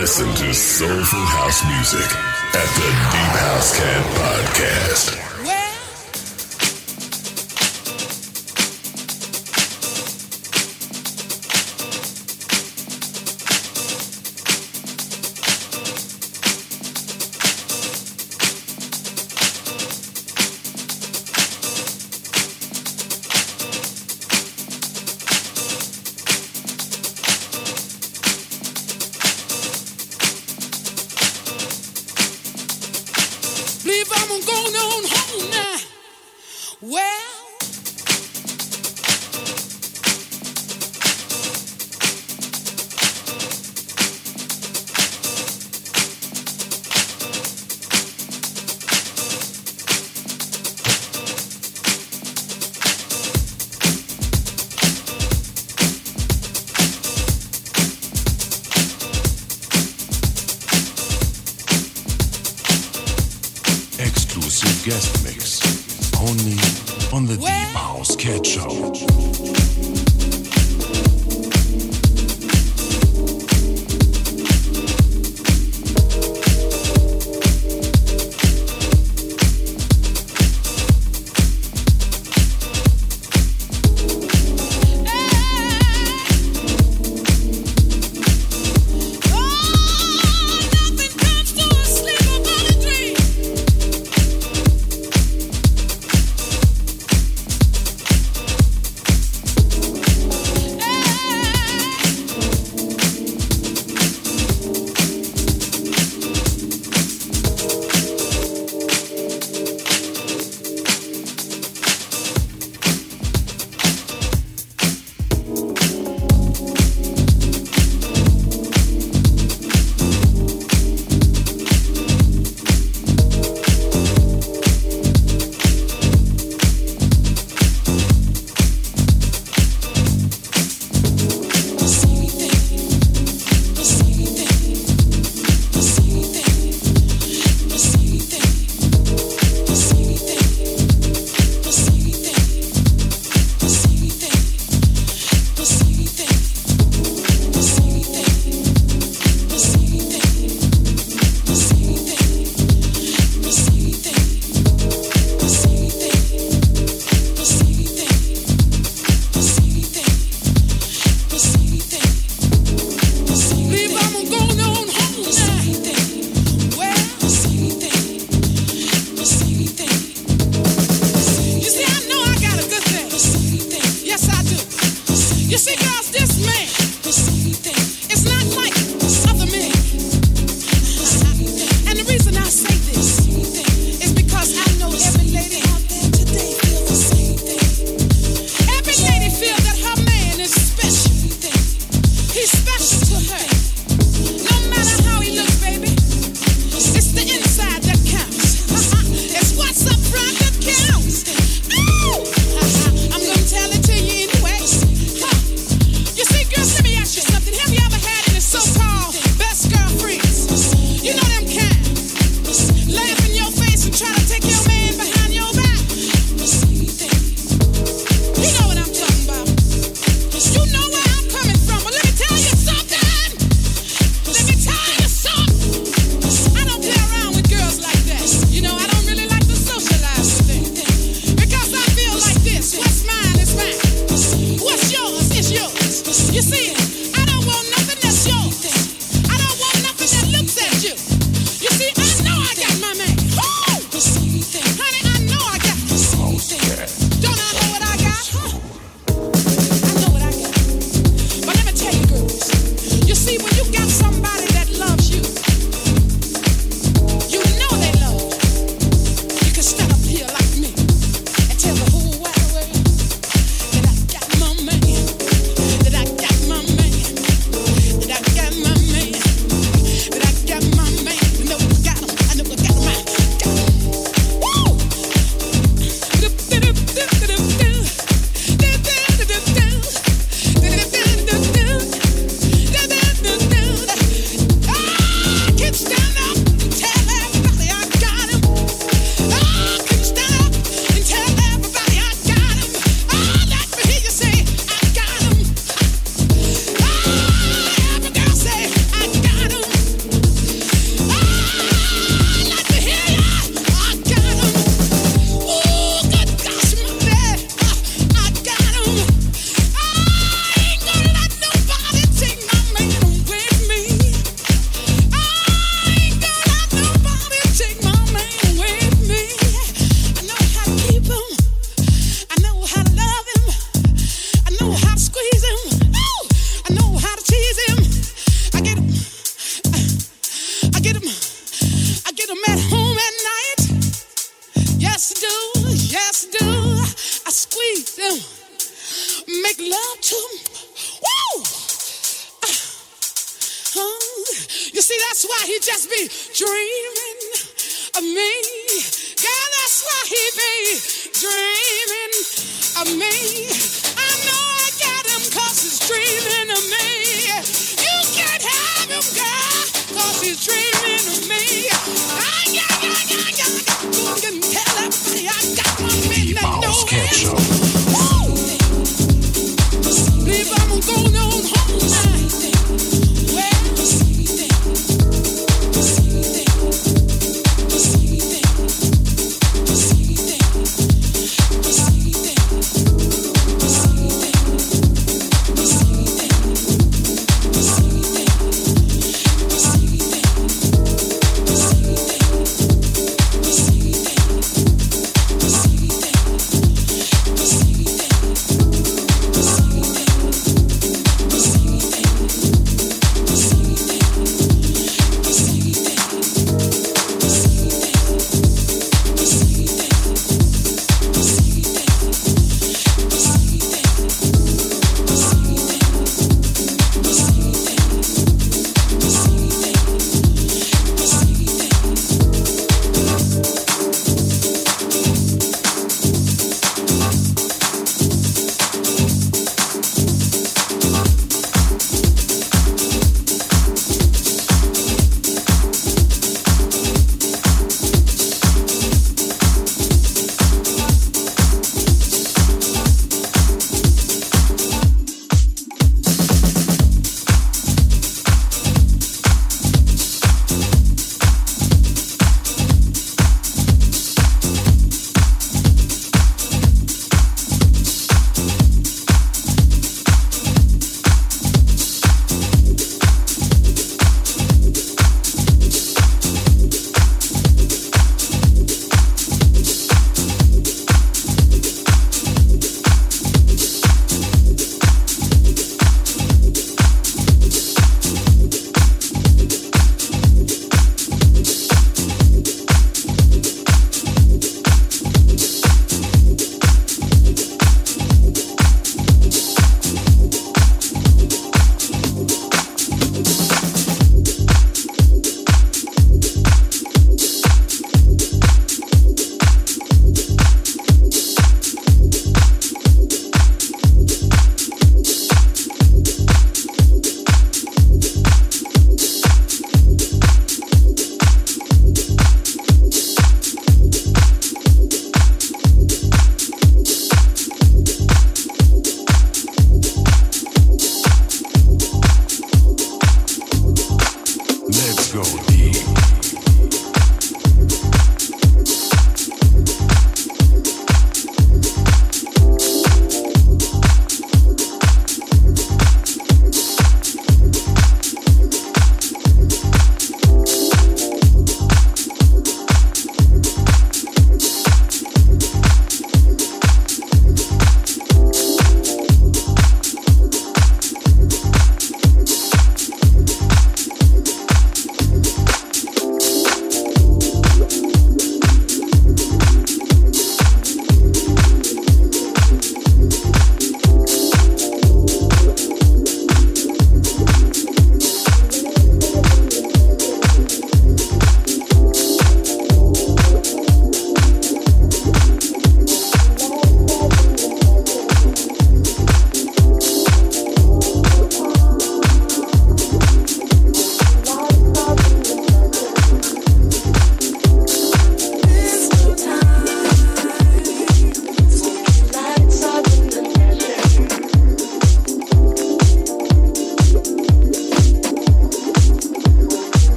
Listen to soulful house music at the Deep House Cat Podcast. That's why he just be dreaming of me. God, that's why he be dreaming of me. I know I got him cause he's dreaming of me. You can't have him, God, cause he's dreaming of me.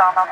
63.47